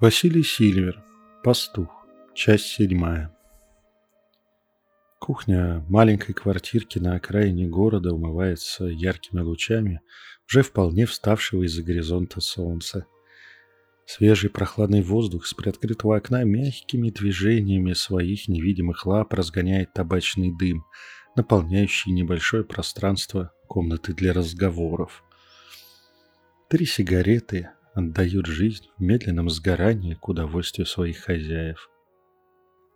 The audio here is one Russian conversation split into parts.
Василий Сильвер. Пастух. Часть седьмая. Кухня маленькой квартирки на окраине города умывается яркими лучами уже вполне вставшего из-за горизонта солнца. Свежий прохладный воздух с приоткрытого окна мягкими движениями своих невидимых лап разгоняет табачный дым, наполняющий небольшое пространство комнаты для разговоров. Три сигареты, отдают жизнь в медленном сгорании к удовольствию своих хозяев.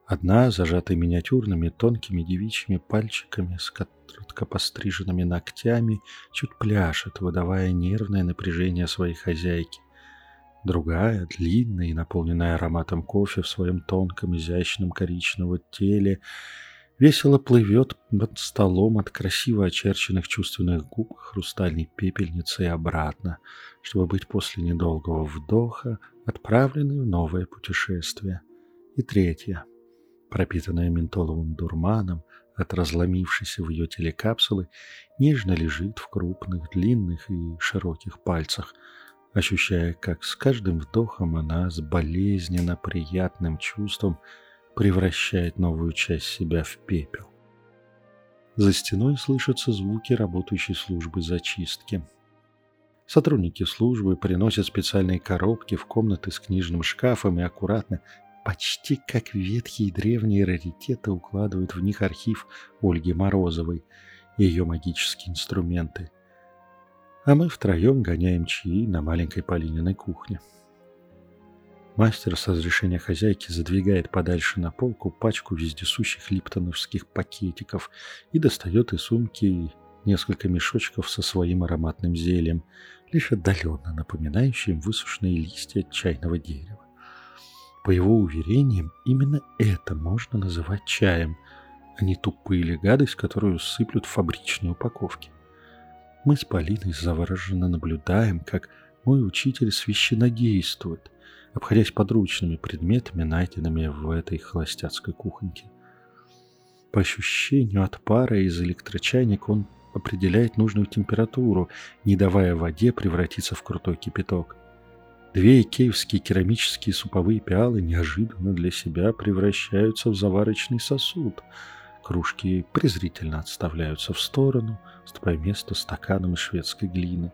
Одна, зажатая миниатюрными тонкими девичьими пальчиками с коротко постриженными ногтями, чуть пляшет, выдавая нервное напряжение своей хозяйки. Другая, длинная и наполненная ароматом кофе в своем тонком, изящном коричневом теле, весело плывет под столом от красиво очерченных чувственных губ хрустальной пепельницы и обратно, чтобы быть после недолгого вдоха отправленной в новое путешествие. И третье, пропитанная ментоловым дурманом от разломившейся в ее теле капсулы, нежно лежит в крупных, длинных и широких пальцах, ощущая, как с каждым вдохом она с болезненно приятным чувством превращает новую часть себя в пепел. За стеной слышатся звуки работающей службы зачистки. Сотрудники службы приносят специальные коробки в комнаты с книжным шкафом и аккуратно, почти как ветхие древние раритеты, укладывают в них архив Ольги Морозовой и ее магические инструменты. А мы втроем гоняем чаи на маленькой Полининой кухне. Мастер с разрешения хозяйки задвигает подальше на полку пачку вездесущих липтоновских пакетиков и достает из сумки несколько мешочков со своим ароматным зельем, лишь отдаленно напоминающим высушенные листья чайного дерева. По его уверениям, именно это можно называть чаем, а не тупые или гадость, которую сыплют в фабричные упаковки. Мы с Полиной завороженно наблюдаем, как мой учитель священнодействует, обходясь подручными предметами, найденными в этой холостяцкой кухоньке. По ощущению от пара из электрочайника он определяет нужную температуру, не давая воде превратиться в крутой кипяток. Две икеевские керамические суповые пиалы неожиданно для себя превращаются в заварочный сосуд. Кружки презрительно отставляются в сторону, уступая место стаканам из шведской глины.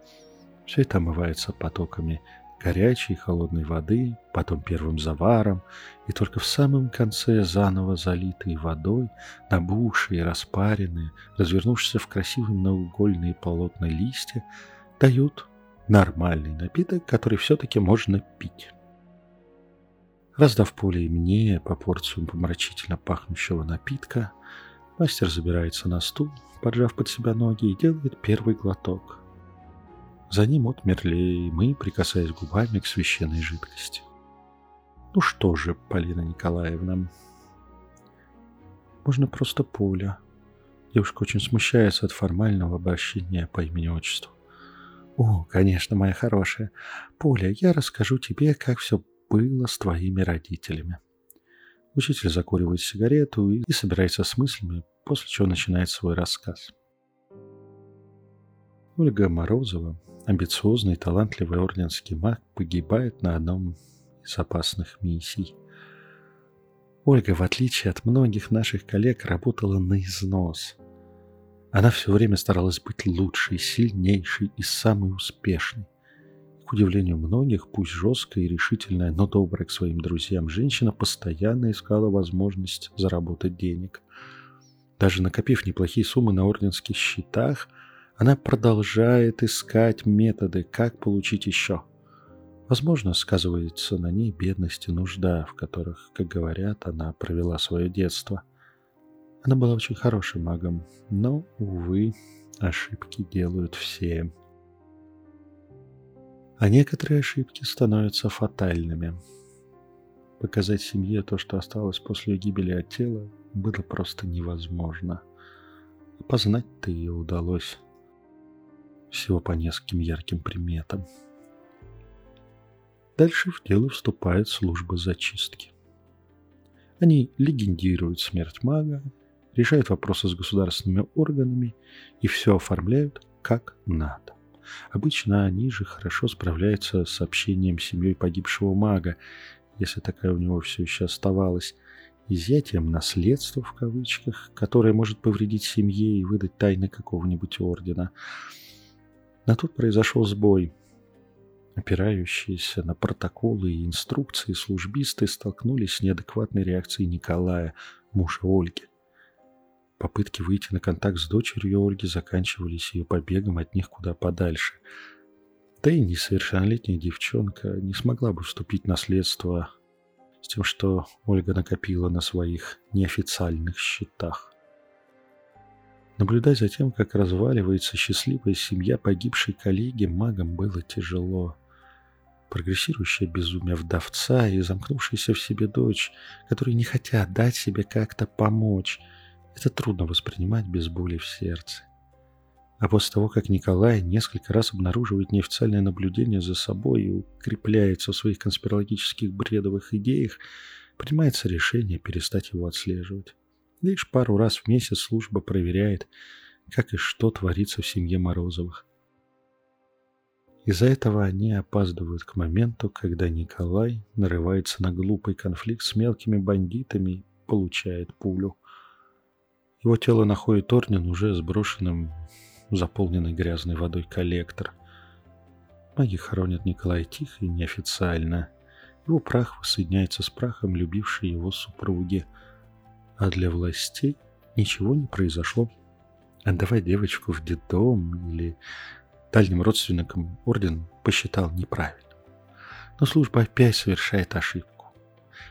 Все это омывается потоками горячей и холодной воды, потом первым заваром, и только в самом конце заново залитой водой, набухшие, распаренные, развернувшиеся в красивые многоугольные полотна листья, дают нормальный напиток, который все-таки можно пить. Раздав поле и мне по порцию помрачительно пахнущего напитка, мастер забирается на стул, поджав под себя ноги и делает первый глоток. За ним отмерли и мы, прикасаясь губами к священной жидкости. Ну что же, Полина Николаевна, можно просто Поля. Девушка очень смущается от формального обращения по имени-отчеству. О, конечно, моя хорошая. Поля, я расскажу тебе, как все было с твоими родителями. Учитель закуривает сигарету и собирается с мыслями, после чего начинает свой рассказ. Ольга Морозова амбициозный талантливый орденский маг погибает на одном из опасных миссий. Ольга, в отличие от многих наших коллег, работала на износ. Она все время старалась быть лучшей, сильнейшей и самой успешной. К удивлению многих, пусть жесткая и решительная, но добрая к своим друзьям женщина постоянно искала возможность заработать денег. Даже накопив неплохие суммы на орденских счетах – она продолжает искать методы, как получить еще. Возможно, сказывается на ней бедность и нужда, в которых, как говорят, она провела свое детство. Она была очень хорошим магом, но, увы, ошибки делают все. А некоторые ошибки становятся фатальными. Показать семье то, что осталось после гибели от тела, было просто невозможно. Опознать-то ее удалось всего по нескольким ярким приметам. Дальше в дело вступает служба зачистки. Они легендируют смерть мага, решают вопросы с государственными органами и все оформляют как надо. Обычно они же хорошо справляются с общением с семьей погибшего мага, если такая у него все еще оставалась, изъятием наследства в кавычках, которое может повредить семье и выдать тайны какого-нибудь ордена. Но тут произошел сбой. Опирающиеся на протоколы и инструкции службисты столкнулись с неадекватной реакцией Николая, мужа Ольги. Попытки выйти на контакт с дочерью Ольги заканчивались ее побегом от них куда подальше. Да и несовершеннолетняя девчонка не смогла бы вступить в наследство с тем, что Ольга накопила на своих неофициальных счетах. Наблюдать за тем, как разваливается счастливая семья погибшей коллеги, магам было тяжело. Прогрессирующее безумие вдовца и замкнувшаяся в себе дочь, которые не хотят дать себе как-то помочь – это трудно воспринимать без боли в сердце. А после того, как Николай несколько раз обнаруживает неофициальное наблюдение за собой и укрепляется в своих конспирологических бредовых идеях, принимается решение перестать его отслеживать. Лишь пару раз в месяц служба проверяет, как и что творится в семье Морозовых. Из-за этого они опаздывают к моменту, когда Николай нарывается на глупый конфликт с мелкими бандитами и получает пулю. Его тело находит Орнин уже сброшенным заполненный грязной водой коллектор. Маги хоронят Николая тихо и неофициально. Его прах воссоединяется с прахом любившей его супруги. А для властей ничего не произошло. Отдавать девочку в детдом или дальним родственникам орден посчитал неправильно. Но служба опять совершает ошибку.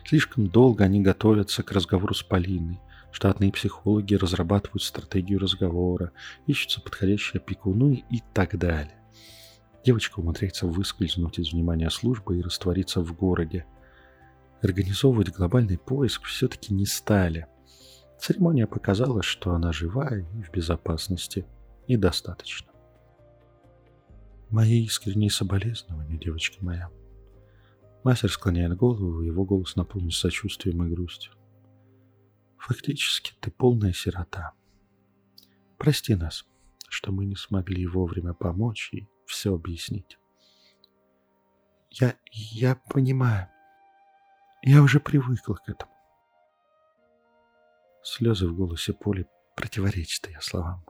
Слишком долго они готовятся к разговору с Полиной. Штатные психологи разрабатывают стратегию разговора, ищутся подходящие опекуны и так далее. Девочка умудряется выскользнуть из внимания службы и раствориться в городе. Организовывать глобальный поиск все-таки не стали. Церемония показала, что она жива и в безопасности, и достаточно. Мои искренние соболезнования, девочка моя. Мастер склоняет голову, его голос наполнен сочувствием и грустью. Фактически ты полная сирота. Прости нас, что мы не смогли вовремя помочь и все объяснить. Я, я понимаю. Я уже привыкла к этому. Слезы в голосе Поли противоречат ее словам.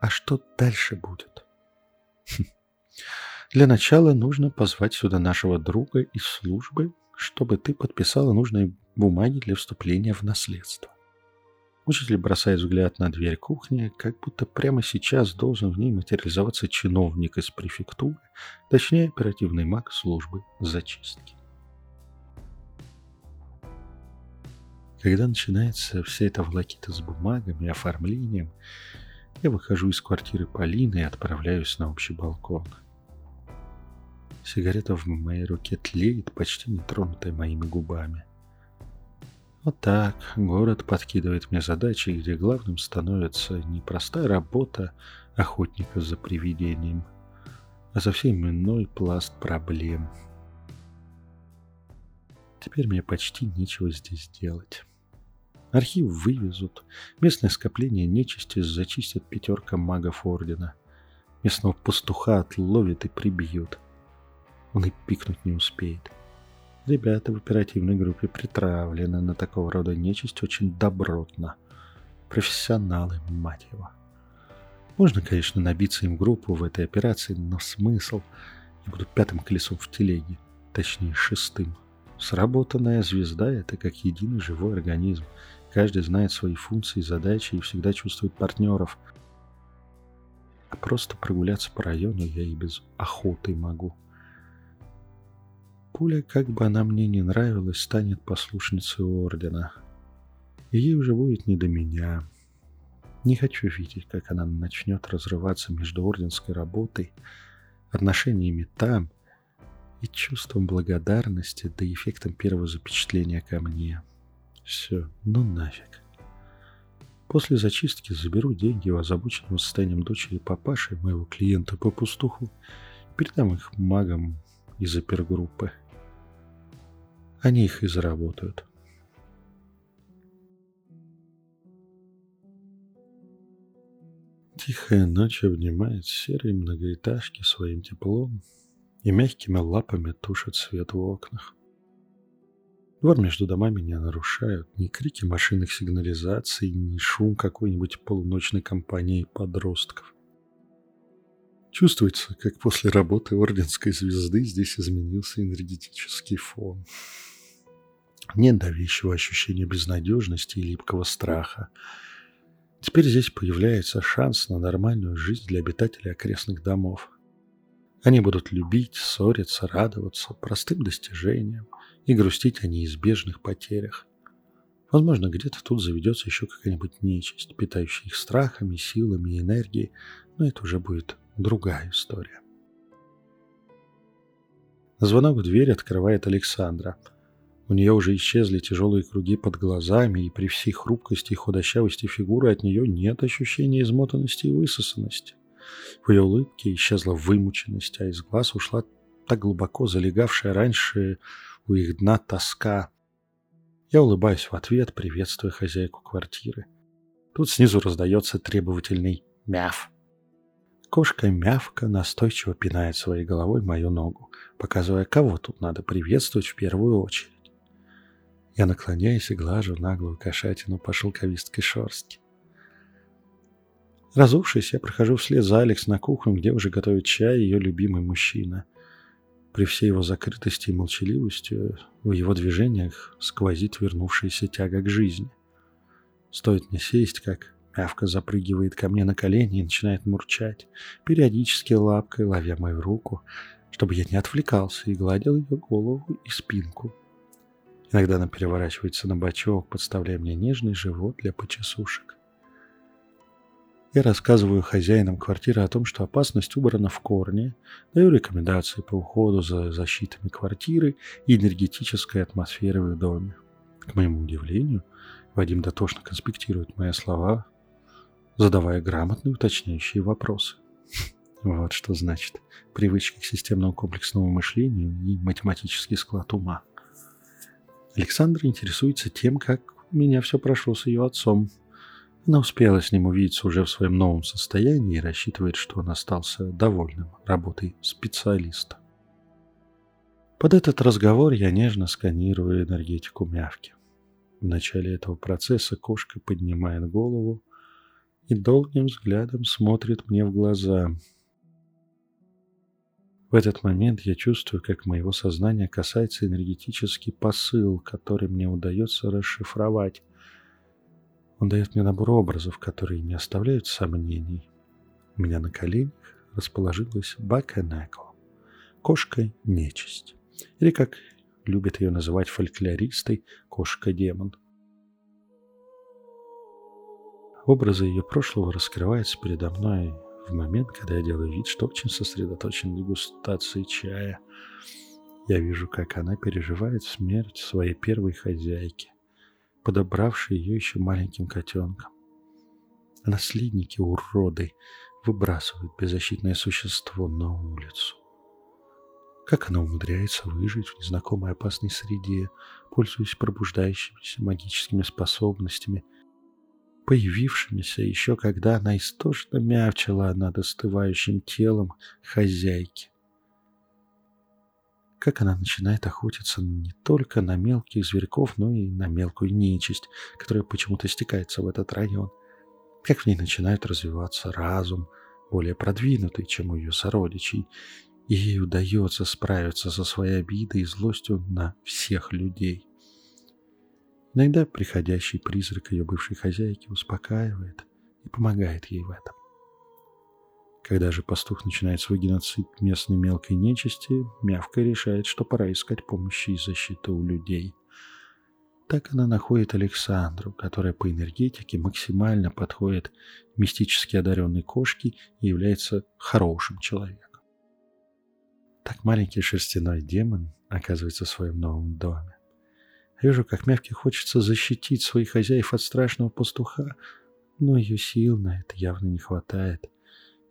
А что дальше будет? Хм. Для начала нужно позвать сюда нашего друга из службы, чтобы ты подписала нужные бумаги для вступления в наследство. Учитель бросает взгляд на дверь кухни, как будто прямо сейчас должен в ней материализоваться чиновник из префектуры, точнее оперативный маг службы зачистки. Когда начинается вся эта волокита с бумагами и оформлением, я выхожу из квартиры Полины и отправляюсь на общий балкон. Сигарета в моей руке тлеет, почти не тронутая моими губами. Вот так город подкидывает мне задачи, где главным становится не простая работа охотника за привидением, а совсем иной пласт проблем. Теперь мне почти нечего здесь делать. Архив вывезут, местное скопление нечисти зачистят пятерка магов Ордена. Местного пастуха отловят и прибьют. Он и пикнуть не успеет. Ребята в оперативной группе притравлены на такого рода нечисть очень добротно. Профессионалы, мать его. Можно, конечно, набиться им в группу в этой операции, но смысл? Я буду пятым колесом в телеге, точнее шестым. Сработанная звезда — это как единый живой организм. Каждый знает свои функции, задачи и всегда чувствует партнеров. А просто прогуляться по району я и без охоты могу. Пуля, как бы она мне не нравилась, станет послушницей Ордена. И ей уже будет не до меня. Не хочу видеть, как она начнет разрываться между орденской работой, отношениями там и чувством благодарности, да эффектом первого запечатления ко мне. Все, ну нафиг. После зачистки заберу деньги у озабоченного состоянием дочери папаши, моего клиента по пустуху, передам их магам из опергруппы. Они их и заработают. Тихая ночь обнимает серые многоэтажки своим теплом и мягкими лапами тушит свет в окнах. Двор между домами не нарушают ни крики машинных сигнализаций, ни шум какой-нибудь полуночной компании подростков. Чувствуется, как после работы Орденской звезды здесь изменился энергетический фон. Нет давящего ощущения безнадежности и липкого страха. Теперь здесь появляется шанс на нормальную жизнь для обитателей окрестных домов. Они будут любить, ссориться, радоваться простым достижениям и грустить о неизбежных потерях. Возможно, где-то тут заведется еще какая-нибудь нечисть, питающая их страхами, силами и энергией, но это уже будет другая история. звонок в дверь открывает Александра – у нее уже исчезли тяжелые круги под глазами, и при всей хрупкости и худощавости фигуры от нее нет ощущения измотанности и высосанности. В ее улыбке исчезла вымученность, а из глаз ушла так глубоко залегавшая раньше у их дна тоска. Я улыбаюсь в ответ, приветствуя хозяйку квартиры. Тут снизу раздается требовательный мяв. Кошка-мявка настойчиво пинает своей головой мою ногу, показывая, кого тут надо приветствовать в первую очередь. Я наклоняюсь и глажу наглую кошатину по шелковисткой шерстке. Разувшись, я прохожу вслед за Алекс на кухню, где уже готовит чай ее любимый мужчина. При всей его закрытости и молчаливости в его движениях сквозит вернувшаяся тяга к жизни. Стоит мне сесть, как мявка запрыгивает ко мне на колени и начинает мурчать, периодически лапкой ловя мою руку, чтобы я не отвлекался и гладил ее голову и спинку. Иногда она переворачивается на бочок, подставляя мне нежный живот для почесушек. Я рассказываю хозяинам квартиры о том, что опасность убрана в корне, даю рекомендации по уходу за защитами квартиры и энергетической атмосферы в доме. К моему удивлению, Вадим дотошно конспектирует мои слова, задавая грамотные уточняющие вопросы. Вот что значит привычка к системному комплексному мышлению и математический склад ума. Александра интересуется тем, как у меня все прошло с ее отцом. Она успела с ним увидеться уже в своем новом состоянии и рассчитывает, что он остался довольным работой специалиста. Под этот разговор я нежно сканирую энергетику мявки. В начале этого процесса кошка поднимает голову и долгим взглядом смотрит мне в глаза – в этот момент я чувствую, как моего сознания касается энергетический посыл, который мне удается расшифровать. Он дает мне набор образов, которые не оставляют сомнений. У меня на коленях расположилась Баканеко, кошка-нечисть, или, как любят ее называть фольклористы, кошка-демон. Образы ее прошлого раскрываются передо мной в момент, когда я делаю вид, что очень сосредоточен на дегустации чая. Я вижу, как она переживает смерть своей первой хозяйки, подобравшей ее еще маленьким котенком. Наследники, уроды, выбрасывают беззащитное существо на улицу. Как она умудряется выжить в незнакомой опасной среде, пользуясь пробуждающимися магическими способностями – появившимися еще когда она истошно мявчала над остывающим телом хозяйки. Как она начинает охотиться не только на мелких зверьков, но и на мелкую нечисть, которая почему-то стекается в этот район. Как в ней начинает развиваться разум, более продвинутый, чем у ее сородичей, и ей удается справиться со своей обидой и злостью на всех людей. Иногда приходящий призрак ее бывшей хозяйки успокаивает и помогает ей в этом. Когда же пастух начинает свой геноцид местной мелкой нечисти, мявка решает, что пора искать помощи и защиты у людей. Так она находит Александру, которая по энергетике максимально подходит мистически одаренной кошке и является хорошим человеком. Так маленький шерстяной демон оказывается в своем новом доме. Вижу, как мягкий хочется защитить своих хозяев от страшного пастуха, но ее сил на это явно не хватает.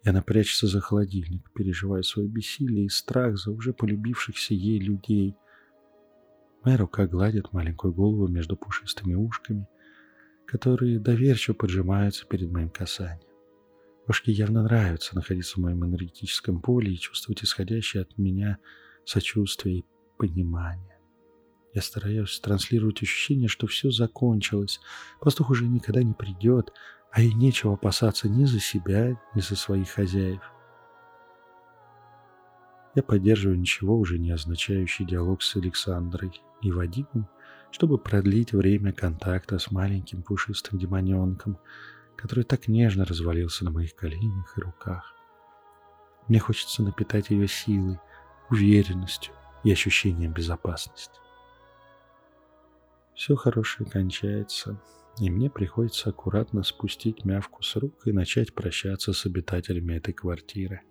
Она прячется за холодильник, переживая свое бессилие и страх за уже полюбившихся ей людей. Моя рука гладит маленькую голову между пушистыми ушками, которые доверчиво поджимаются перед моим касанием. Кошке явно нравится находиться в моем энергетическом поле и чувствовать исходящее от меня сочувствие и понимание. Я стараюсь транслировать ощущение, что все закончилось. Пастух уже никогда не придет, а и нечего опасаться ни за себя, ни за своих хозяев. Я поддерживаю ничего уже не означающий диалог с Александрой и Вадимом, чтобы продлить время контакта с маленьким пушистым демоненком, который так нежно развалился на моих коленях и руках. Мне хочется напитать ее силой, уверенностью и ощущением безопасности. Все хорошее кончается, и мне приходится аккуратно спустить мявку с рук и начать прощаться с обитателями этой квартиры.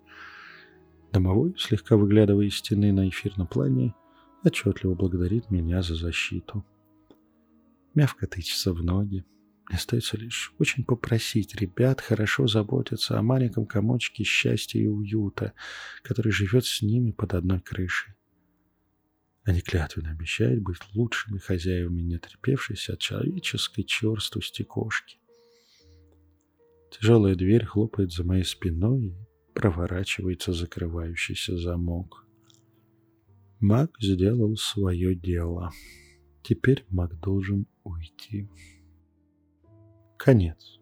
Домовой, слегка выглядывая из стены на эфирном плане, отчетливо благодарит меня за защиту. Мявка тычется в ноги. Остается лишь очень попросить ребят хорошо заботиться о маленьком комочке счастья и уюта, который живет с ними под одной крышей. Они клятвенно обещают быть лучшими хозяевами неотрепевшейся от человеческой черстости кошки. Тяжелая дверь хлопает за моей спиной и проворачивается закрывающийся замок. Маг сделал свое дело. Теперь маг должен уйти. Конец.